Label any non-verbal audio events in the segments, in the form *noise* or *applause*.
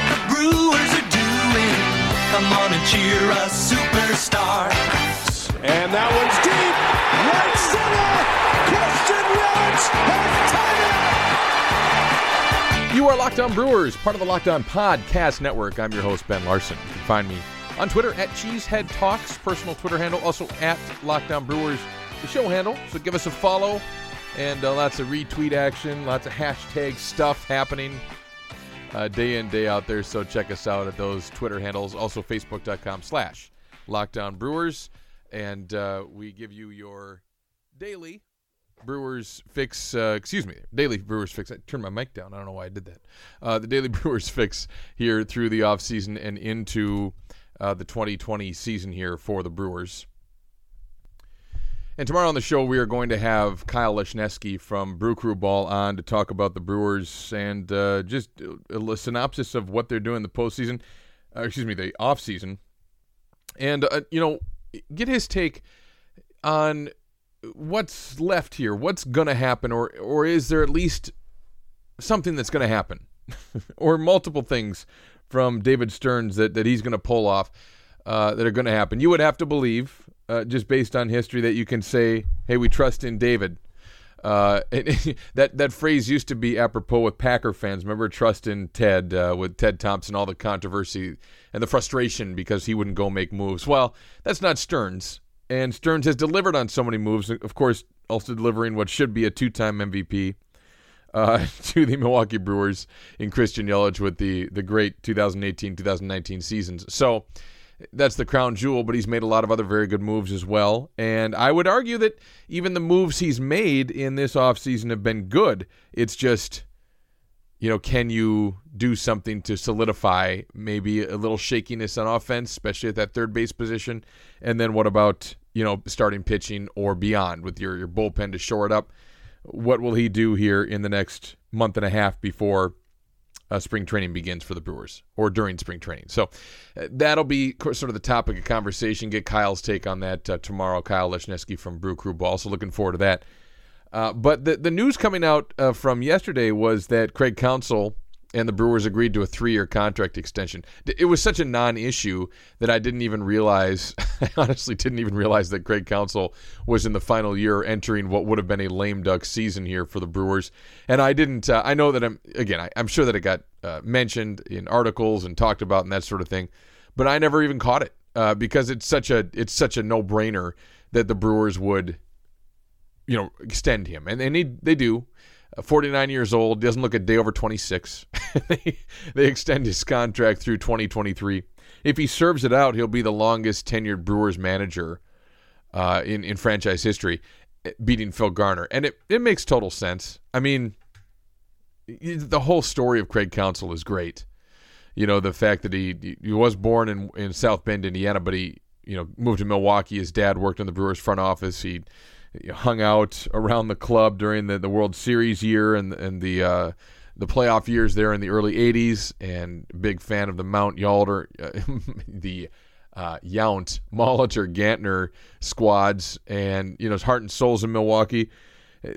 What the brewers are doing. Come on and cheer a superstar. And that one's deep. Right center. Christian Yelich has tied it. You are Locked On Brewers, part of the Locked On Podcast Network. I'm your host, Ben Larson. You can find me on Twitter at Cheesehead Talks, personal Twitter handle, also at Locked On Brewers, the show handle. So give us a follow and uh, lots of retweet action, lots of hashtag stuff happening uh, day in, day out there. So check us out at those Twitter handles. Also, facebook.com slash Locked On Brewers. And uh, we give you your daily Brewers fix, uh, excuse me, daily Brewers fix. I turned my mic down. I don't know why I did that. Uh, the daily *laughs* Brewers fix here through the offseason and into uh, the 2020 season here for the Brewers. And tomorrow on the show, we are going to have Kyle Lesniewski from Brew Crew Ball on to talk about the Brewers and uh, just a, synopsis of what they're doing in the postseason, uh, excuse me, the offseason. And, uh, you know, get his take on what's left here, what's going to happen, or or is there at least something that's going to happen, *laughs* or multiple things from David Stearns that that he's going to pull off uh, that are going to happen? You would have to believe, uh, just based on history, that you can say, "Hey, we trust in David." Uh, *laughs* that that phrase used to be apropos with Packer fans. Remember, trust in Ted uh, with Ted Thompson, all the controversy and the frustration because he wouldn't go make moves. Well, that's not Stearns and Stearns has delivered on so many moves. Of course, also delivering what should be a two-time MVP uh, *laughs* to the Milwaukee Brewers in Christian Yelich with the the great 2018-2019 seasons. So that's the crown jewel, but he's made a lot of other very good moves as well. And I would argue that even the moves he's made in this offseason have been good. It's just you know, can you do something to solidify maybe a little shakiness on offense, especially at that third base position? And then what about, you know, starting pitching or beyond with your, your bullpen to shore it up? What will he do here in the next month and a half before uh, spring training begins for the Brewers or during spring training? So uh, that'll be sort of the topic of conversation. Get Kyle's take on that uh, tomorrow. Kyle Lesniewski from Brew Crew Ball. So looking forward to that. Uh, but the the news coming out uh, from yesterday was that Craig Counsell and the Brewers agreed to a three year contract extension. It was such a non issue that I didn't even realize. *laughs* I honestly didn't even realize that Craig Counsell was in the final year, entering what would have been a lame duck season here for the Brewers. And I didn't. Uh, I know that I'm again. I, am sure that it got uh, mentioned in articles and talked about and that sort of thing, but I never even caught it uh, because it's such a it's such a no brainer that the Brewers would you know, extend him, and they need they do. Uh, 49 years old, doesn't look a day over 26. *laughs* they, they extend his contract through 2023. If he serves it out, he'll be the longest tenured Brewers manager uh, in in franchise history, eh, beating Phil Garner, and it it makes total sense. I mean, the whole story of Craig Counsell is great. You know, the fact that he he was born in in South Bend, Indiana, but he you know moved to Milwaukee. His dad worked in the Brewers front office. He hung out around the club during the, the World Series year and and the uh, the playoff years there in the early '80s, and big fan of the Mount Yalder, uh, *laughs* the uh, Yount, Molitor, Gantner squads, and you know his heart and soul's in Milwaukee.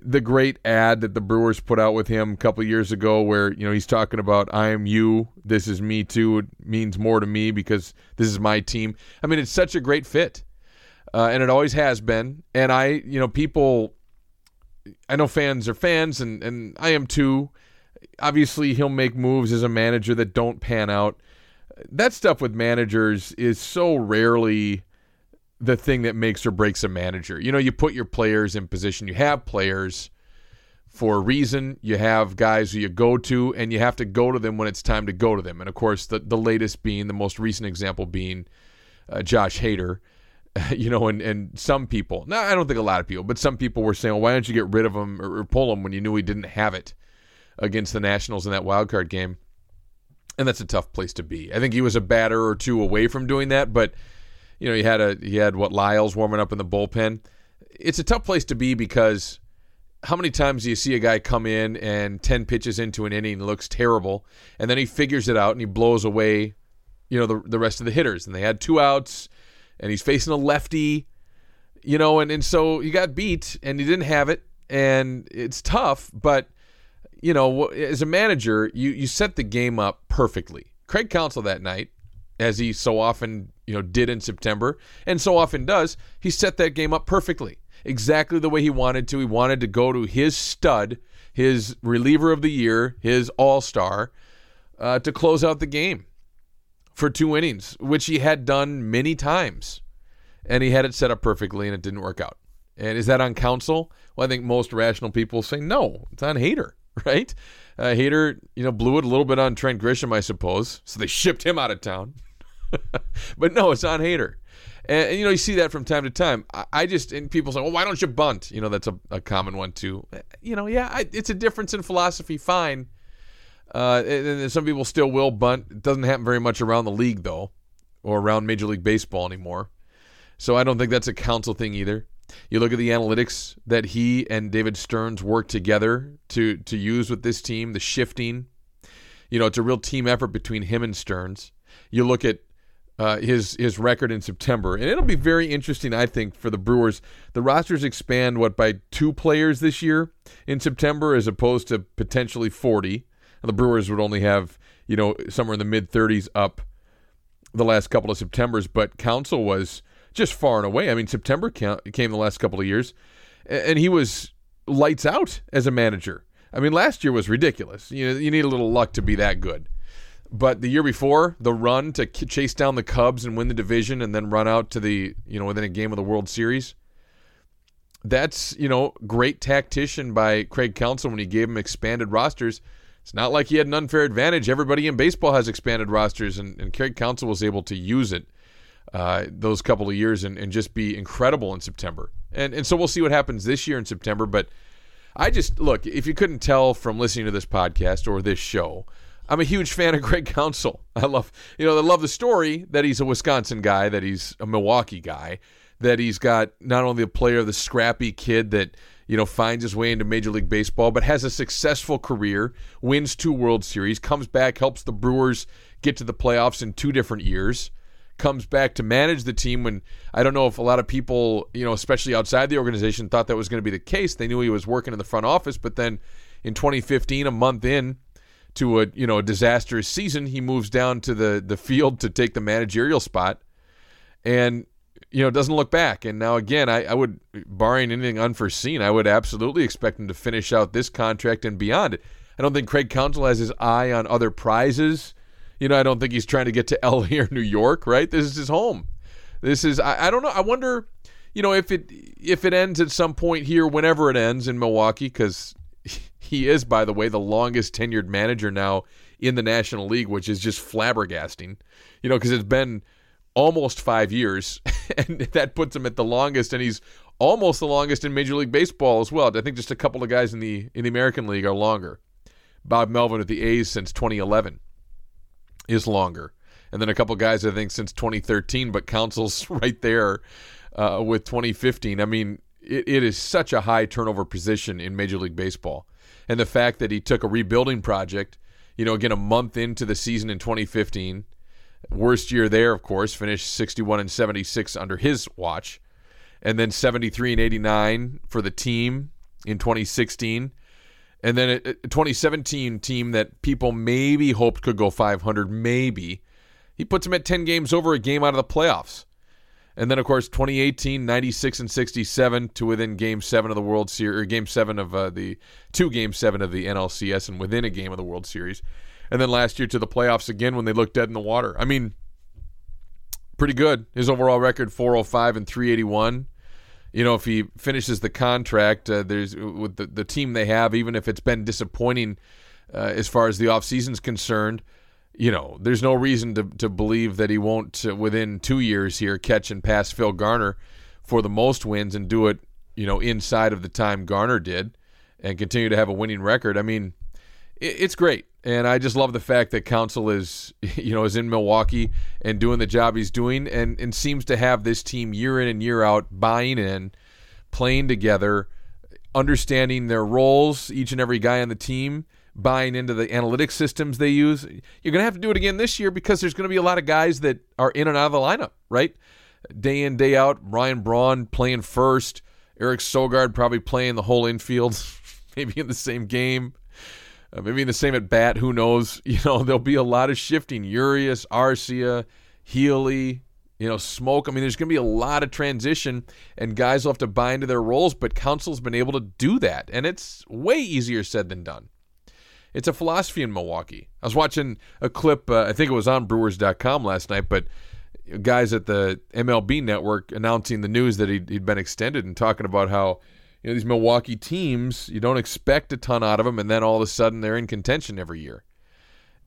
The great ad that the Brewers put out with him a couple years ago, where you know he's talking about "I am you, this is me too." It means more to me because this is my team. I mean, it's such a great fit uh, and it always has been. And I, you know, people, I know fans are fans, and and I am too. Obviously, he'll make moves as a manager that don't pan out. That stuff with managers is so rarely the thing that makes or breaks a manager. You know, you put your players in position. You have players for a reason. You have guys who you go to, and you have to go to them when it's time to go to them. And of course, the the latest being the most recent example being uh, Josh Hader *laughs* you know, and, and some people, no, I don't think a lot of people, but some people were saying, well, why don't you get rid of him or, or pull him when you knew he didn't have it against the Nationals in that wild card game? And that's a tough place to be. I think he was a batter or two away from doing that, but you know, he had a he had what Lyles warming up in the bullpen. It's a tough place to be because how many times do you see a guy come in and 10 pitches into an inning looks terrible and then he figures it out and he blows away you know the the rest of the hitters and they had two outs and he's facing a lefty you know and and so he got beat and he didn't have it and it's tough but you know as a manager you you set the game up perfectly. Craig Counsell that night as he so often you know did in September and so often does he set that game up perfectly exactly the way he wanted to. He wanted to go to his stud his reliever of the year his all-star uh, to close out the game for two innings which he had done many times and he had it set up perfectly and it didn't work out and is that on Counsell well I think most rational people say no it's on Hader, *laughs* right uh, Hader you know blew it a little bit on Trent Grisham I suppose so they shipped him out of town *laughs* but no, it's on Hader. And, and, you know, you see that from time to time. I, I, just, and people say, well, why don't you bunt? You know, that's a, a common one too. You know, yeah, I, it's a difference in philosophy, fine. Uh, and, and some people still will bunt. It doesn't happen very much around the league, though, or around Major League Baseball anymore. So I don't think that's a Counsell thing either. You look at the analytics that he and David Stearns worked together to to use with this team, the shifting. You know, it's a real team effort between him and Stearns. You look at uh, his his record in September, and it'll be very interesting, I think, for the Brewers. The rosters expand what by two players this year in September, as opposed to potentially forty. The Brewers would only have you know somewhere in the mid thirties up the last couple of September's, but Counsell was just far and away. I mean, September came the last couple of years, and he was lights out as a manager. I mean, last year was ridiculous. You know, you need a little luck to be that good. But the year before, the run to chase down the Cubs and win the division and then run out to the, you know, within a game of the World Series. That's, you know, great tactician by Craig Counsell when he gave him expanded rosters. It's not like he had an unfair advantage. Everybody in baseball has expanded rosters, and, and Craig Counsell was able to use it uh, those couple of years and, and just be incredible in September. And and so we'll see what happens this year in September. But I just look if you couldn't tell from listening to this podcast or this show, I'm a huge fan of Craig Counsell. *laughs* I love, you know, I love the story that he's a Wisconsin guy, that he's a Milwaukee guy, that he's got not only a player, the scrappy kid that, you know, finds his way into Major League Baseball, but has a successful career, wins two World Series, comes back, helps the Brewers get to the playoffs in two different years, comes back to manage the team when I don't know if a lot of people, you know, especially outside the organization, thought that was going to be the case. They knew he was working in the front office, but then in 2015, a month in, to a you know a disastrous season, he moves down to the the field to take the managerial spot, and you know doesn't look back. And now again, I, I would, barring anything unforeseen, I would absolutely expect him to finish out this contract and beyond. It. I don't think Craig Counsell has his eye on other prizes. You know, I don't think he's trying to get to *laughs* LA or New York. Right, this is his home. This is I, I don't know. I wonder, you know, if it if it ends at some point here, whenever it ends in Milwaukee, because *laughs* he is, by the way, the longest tenured manager now in the National League, which is just flabbergasting. You know, because it's been almost five years, *laughs* and that puts him at the longest, and he's almost the longest in Major League Baseball as well. I think just a couple of guys in the in the American League are longer. Bob Melvin at the A's since 2011 is longer, and then a couple guys I think since 2013. But Counsell's *laughs* right there uh, with 2015. I mean, it, it is such a high turnover position in Major League Baseball and the fact that he took a rebuilding project, you know, again a month into the season in 2015, worst year there, of course, finished 61 and 76 under his watch, and then 73 and 89 for the team in 2016. And then a 2017 team that people maybe hoped could go 500, maybe. He puts them at 10 games over a game out of the playoffs. And then, of course, 2018, 96 and 67 to within Game Seven of the World Series, or Game Seven of uh, the two Game Seven of the NLCS, and within a game of the World Series. And then last year to the playoffs again when they looked dead in the water. I mean, pretty good. His overall record 405 and 381. You know, if he finishes the contract, uh, there's with the, the team they have, even if it's been disappointing uh, as far as the offseason's concerned, you know, there's no reason to, to believe that he won't, uh, within two years here, catch and pass Phil Garner for the most wins and do it, you know, inside of the time Garner did and continue to have a winning record. I mean, it's great. And I just love the fact that Counsell is, *laughs* you know, is in Milwaukee and doing the job he's doing and, and seems to have this team year in and year out buying in, playing together, understanding their roles, each and every guy on the team – buying into the analytics systems they use. You're going to have to do it again this year because there's going to be a lot of guys that are in and out of the lineup, right? Day in, day out. Ryan Braun playing first. Eric Sogard probably playing the whole infield, *laughs* maybe in the same game. Uh, maybe in the same at bat. Who knows? *laughs* You know, there'll be a lot of shifting. Urias, Arcia, Healy, you know, Smoak. I mean, there's going to be a lot of transition, and guys will have to buy into their roles, but Counsell's been able to do that, and it's way easier said than done. It's a philosophy in Milwaukee. I was watching a clip, uh, I think it was on Brewers.com last night, but guys at the MLB network announcing the news that he'd, he'd been extended and talking about how you know these Milwaukee teams, you don't expect a ton out of them, and then all of a sudden they're in contention every year.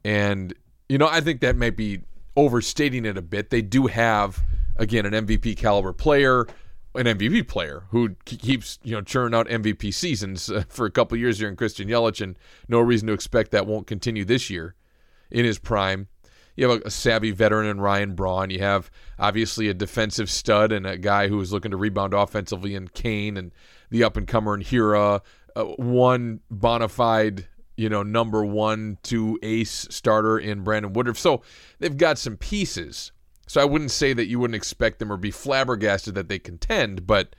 And you know, I think that might be overstating it a bit. They do have again an MVP caliber player an MVP player who keeps you know churning out MVP seasons uh, *laughs* for a couple years here in Christian Yelich, and no reason to expect that won't continue this year in his prime. You have a, a savvy veteran in Ryan Braun. You have obviously a defensive stud and a guy who is looking to rebound offensively in Cain and the up and comer in Hiura. Uh, one bona fide you know number one to ace starter in Brandon Woodruff. So they've got some pieces so I wouldn't say that you wouldn't expect them or be flabbergasted that they contend, but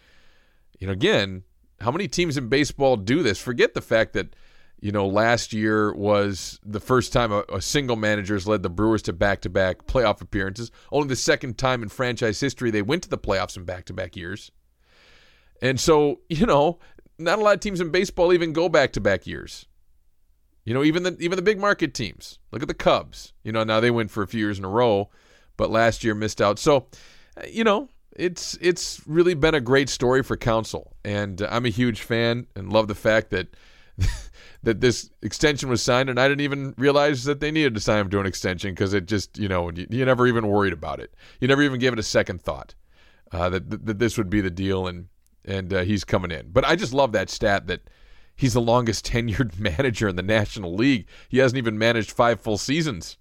you know, again, how many teams in baseball do this? Forget the fact that you know last year was the first time a, a single manager has led the Brewers to back-to-back playoff appearances. Only the second time in franchise history they went to the playoffs in back-to-back years. And so, you know, not a lot of teams in baseball even go back-to-back years. You know, even the even the big market teams. Look at the Cubs. You know, now they went for a few years in a row but last year missed out. So, you know, it's it's really been a great story for Counsell, and I'm a huge fan and love the fact that *laughs* that this extension was signed, and I didn't even realize that they needed to sign him to an extension because it just you know you, you, never even worried about it. You never even gave it a second thought uh, that that this would be the deal, and and uh, he's coming in. But I just love that stat that he's the longest tenured *laughs* manager in the National League. He hasn't even managed five full seasons.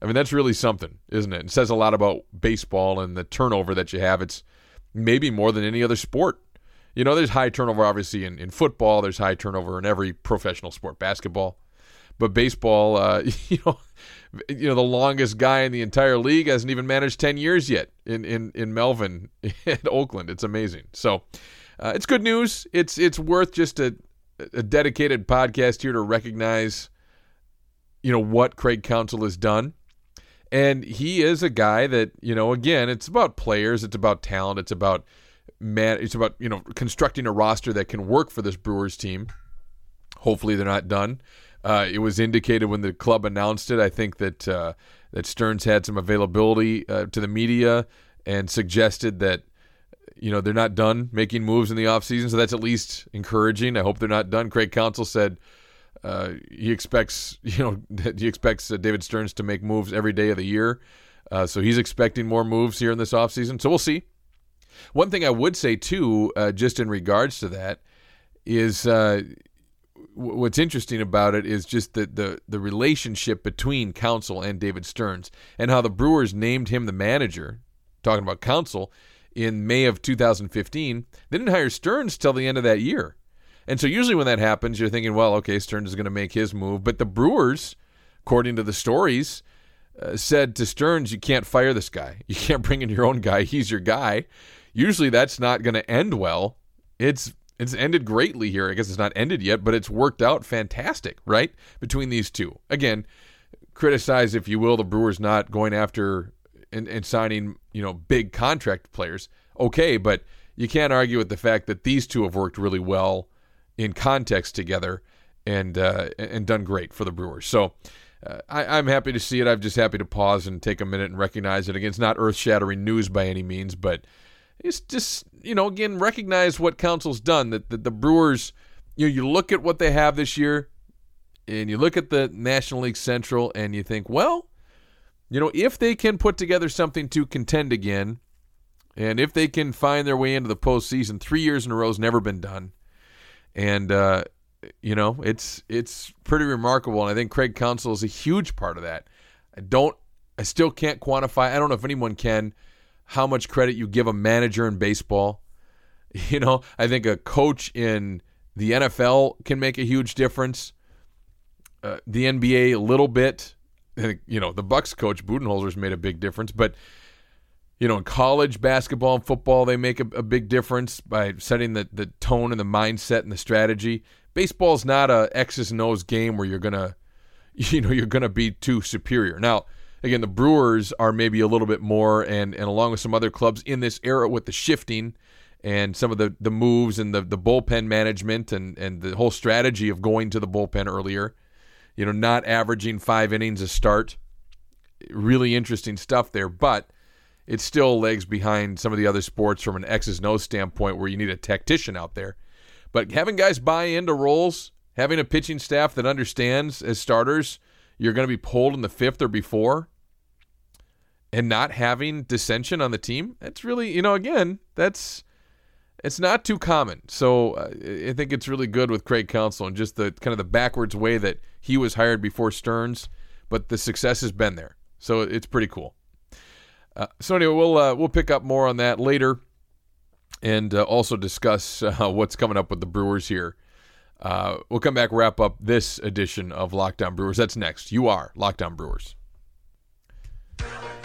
I mean, that's really something, isn't it? It says a lot about baseball and the turnover that you have. It's maybe more than any other sport. You know, there's high turnover obviously in, in football. There's high turnover in every professional sport, basketball. But baseball, uh, *laughs* you know, you know, the longest guy in the entire league hasn't even managed ten years yet in in in Melvin *laughs* at Oakland. It's amazing. So, uh, it's good news. It's it's worth just a a dedicated podcast here to recognize, you know, what Craig Counsell has done and he is a guy that, you know, again, it's about players, it's about talent, it's about man, it's about, you know, constructing a roster that can work for this Brewers team. Hopefully they're not done. Uh, it was indicated when the club announced it. I think that uh, that Stearns had some availability uh, to the media and suggested that you know they're not done making moves in the offseason, so that's at least encouraging. I hope they're not done. Craig Counsell said uh, he expects, *laughs* you know, he expects uh, David Stearns to make moves every day of the year. Uh, so he's expecting more moves here in this offseason. So we'll see. One thing I would say, too, just in regards to that, is uh, what's interesting about it is just the, the, the relationship between Counsell and David Stearns and how the Brewers named him the manager, talking about Counsell, in May of 2015. They didn't hire Stearns till the end of that year. And so usually when that happens, you're thinking, well, okay, Stearns is going to make his move. But the Brewers, according to the stories, uh, said to Stearns, you can't fire this guy. You can't bring in your own guy. He's your guy. Usually that's not going to end well. It's it's ended greatly here. I guess it's not ended yet, but it's worked out fantastic, right? Between these two. Again, criticize if you will the Brewers not going after and, and signing, you know, big contract players. Okay, but you can't argue with the fact that these two have worked really well in context together and uh, and done great for the Brewers. So uh, I, am happy to see it. I'm just happy to pause and take a minute and recognize it. Again, it's not earth shattering news by any means, but it's just you know again recognize what Counsell's done. That the, the Brewers, you know, you look at what they have this year, and you look at the National League Central, and you think, well, you know, if they can put together something to contend again, and if they can find their way into the postseason, three years in a row has never been done, and uh, you know, it's it's pretty remarkable. And I think Craig Counsell is a huge part of that. I don't, I still can't quantify. I don't know if anyone can how much credit you give a manager in baseball. *laughs* You know, I think a coach in the NFL can make a huge difference. Uh, the NBA a little bit. You know, the Bucks coach Budenholzer's made a big difference, but you know, in college basketball and football, they make a, a big difference by setting the, the tone and the mindset and the strategy. Baseball's not a X's and O's game where you're gonna, *laughs* you know, you're gonna be too superior. Now, again, the Brewers are maybe a little bit more, and and along with some other clubs in this era with the shifting and some of the, the moves and the, the bullpen management and, and the whole strategy of going to the bullpen earlier, you know, not averaging five innings a start. Really interesting stuff there, but it's still legs behind some of the other sports from an X's O's standpoint where you need a tactician out there. But having guys buy into roles, having a pitching staff that understands as starters you're going to be pulled in the fifth or before, and not having dissension on the team, that's really, you know, again, that's it's not too common. So uh, I think it's really good with Craig Counsell and just the kind of the backwards way that he was hired before Stearns, but the success has been there. So it's pretty cool. Uh, so anyway, we'll uh, we'll pick up more on that later, and uh, also discuss uh, what's coming up with the Brewers here. Uh, we'll come back, wrap up this edition of Locked On Brewers. That's next. You are Locked On Brewers.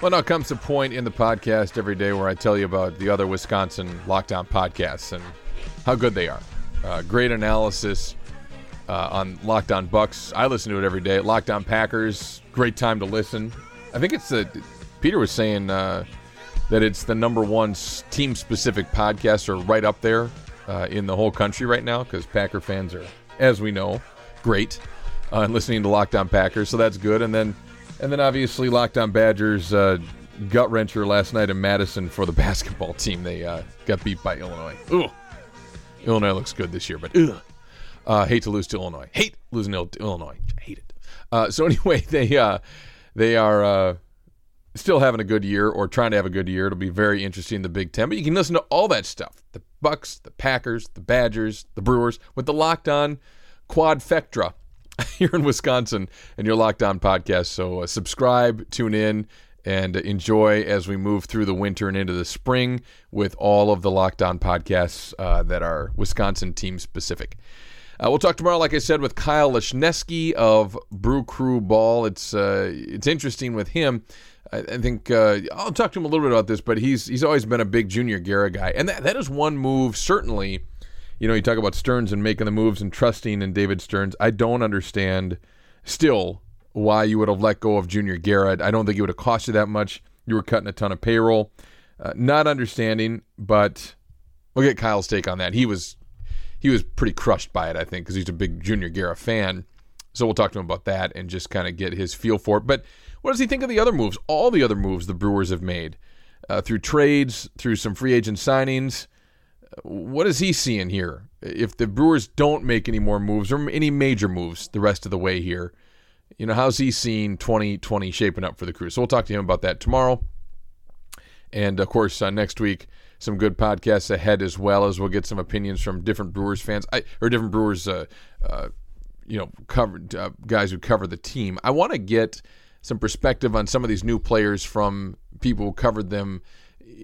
Well, now comes the point in the podcast every day where I tell you about the other Wisconsin lockdown podcasts and how good they are. Uh, great analysis uh, on Locked On Bucks. I listen to it every day. Locked On Packers, great time to listen. I think it's the Peter was saying uh, that it's the number one team specific podcast or right up there uh, in the whole country right now because Packer fans are, as we know, great uh, and listening to Locked On Packers, so that's good. And then and then obviously Locked On Badgers uh, gut wrencher last night in Madison for the *laughs* basketball team. They uh, got beat by Illinois. Ugh. Illinois looks good this year, but ugh. Uh, hate to lose to Illinois. Hate losing to Illinois. I hate it. Uh, so *laughs* anyway, they uh, they are uh, still having a good year or trying to have a good year. It'll be very interesting in the Big Ten. But you can listen to all that stuff: the Bucks, the Packers, the Badgers, the Brewers, with the Locked On Quadfecta *laughs* here in Wisconsin and your Locked On podcast. So uh, subscribe, tune in, and enjoy as we move through the winter and into the spring with all of the Locked On podcasts uh, that are Wisconsin team specific. Uh, we'll talk tomorrow, like I said, with Kyle Lesniewski of Brew Crew Ball. It's uh, it's interesting with him. I, I think uh, I'll talk to him a little bit about this, but he's he's always been a big Junior Guerra guy, and that, that is one move certainly you know, you talk about Stearns and making the moves and trusting in David Stearns. I don't understand still why you would have let go of Junior Guerra. I don't think it would have cost you that much. You were cutting a ton of payroll. Uh, not understanding, but we'll get Kyle's take on that. He was he was pretty crushed by it, I think, because he's a big Junior Guerra fan. So we'll talk to him about that and just kind of get his feel for it. But what does he think of the other moves? All the other moves the Brewers have made uh, through trades, through some free agent signings what is he seeing here? If the Brewers don't make any more moves or any major moves the rest of the way here, you know, how's he seeing 2020 shaping up for the crew? So we'll talk to him about that tomorrow. And of course, uh, next week, some good podcasts ahead as well as we'll get some opinions from different Brewers fans I, or different Brewers, uh, uh, you know, covered uh, guys who cover the team. I want to get some perspective on some of these new players from people who covered them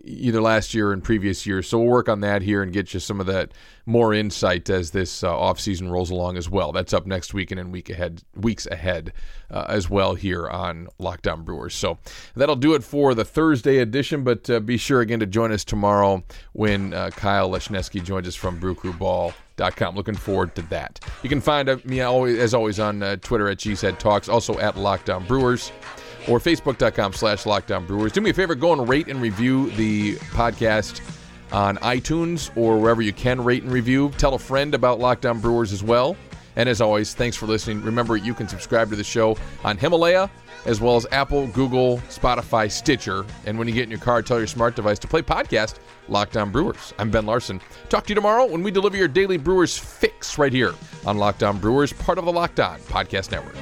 either last year and previous years. So we'll work on that here and get you some of that more insight as this uh, offseason rolls along as well. That's up next week and in week ahead, weeks ahead uh, as well here on Locked On Brewers. So that'll do it for the Thursday edition. But uh, be sure again to join us tomorrow when uh, Kyle Lesniewski joins us from BrewCrewBall.com. Looking forward to that. You can find uh, me always, as always on uh, Twitter at Cheesehead Talks, also at Locked On Brewers or facebook.com slash lockdown brewers. Do me a favor, go and rate and review the podcast on iTunes or wherever you can rate and review. Tell a friend about Locked On Brewers as well. And as always, thanks for listening. Remember, you can subscribe to the show on Himalaya, as well as Apple, Google, Spotify, Stitcher. And when you get in your car, tell your smart device to play podcast Locked On Brewers. I'm Ben Larson. Talk to you tomorrow when we deliver your daily Brewers fix right here on Locked On Brewers, part of the Locked On Podcast Network.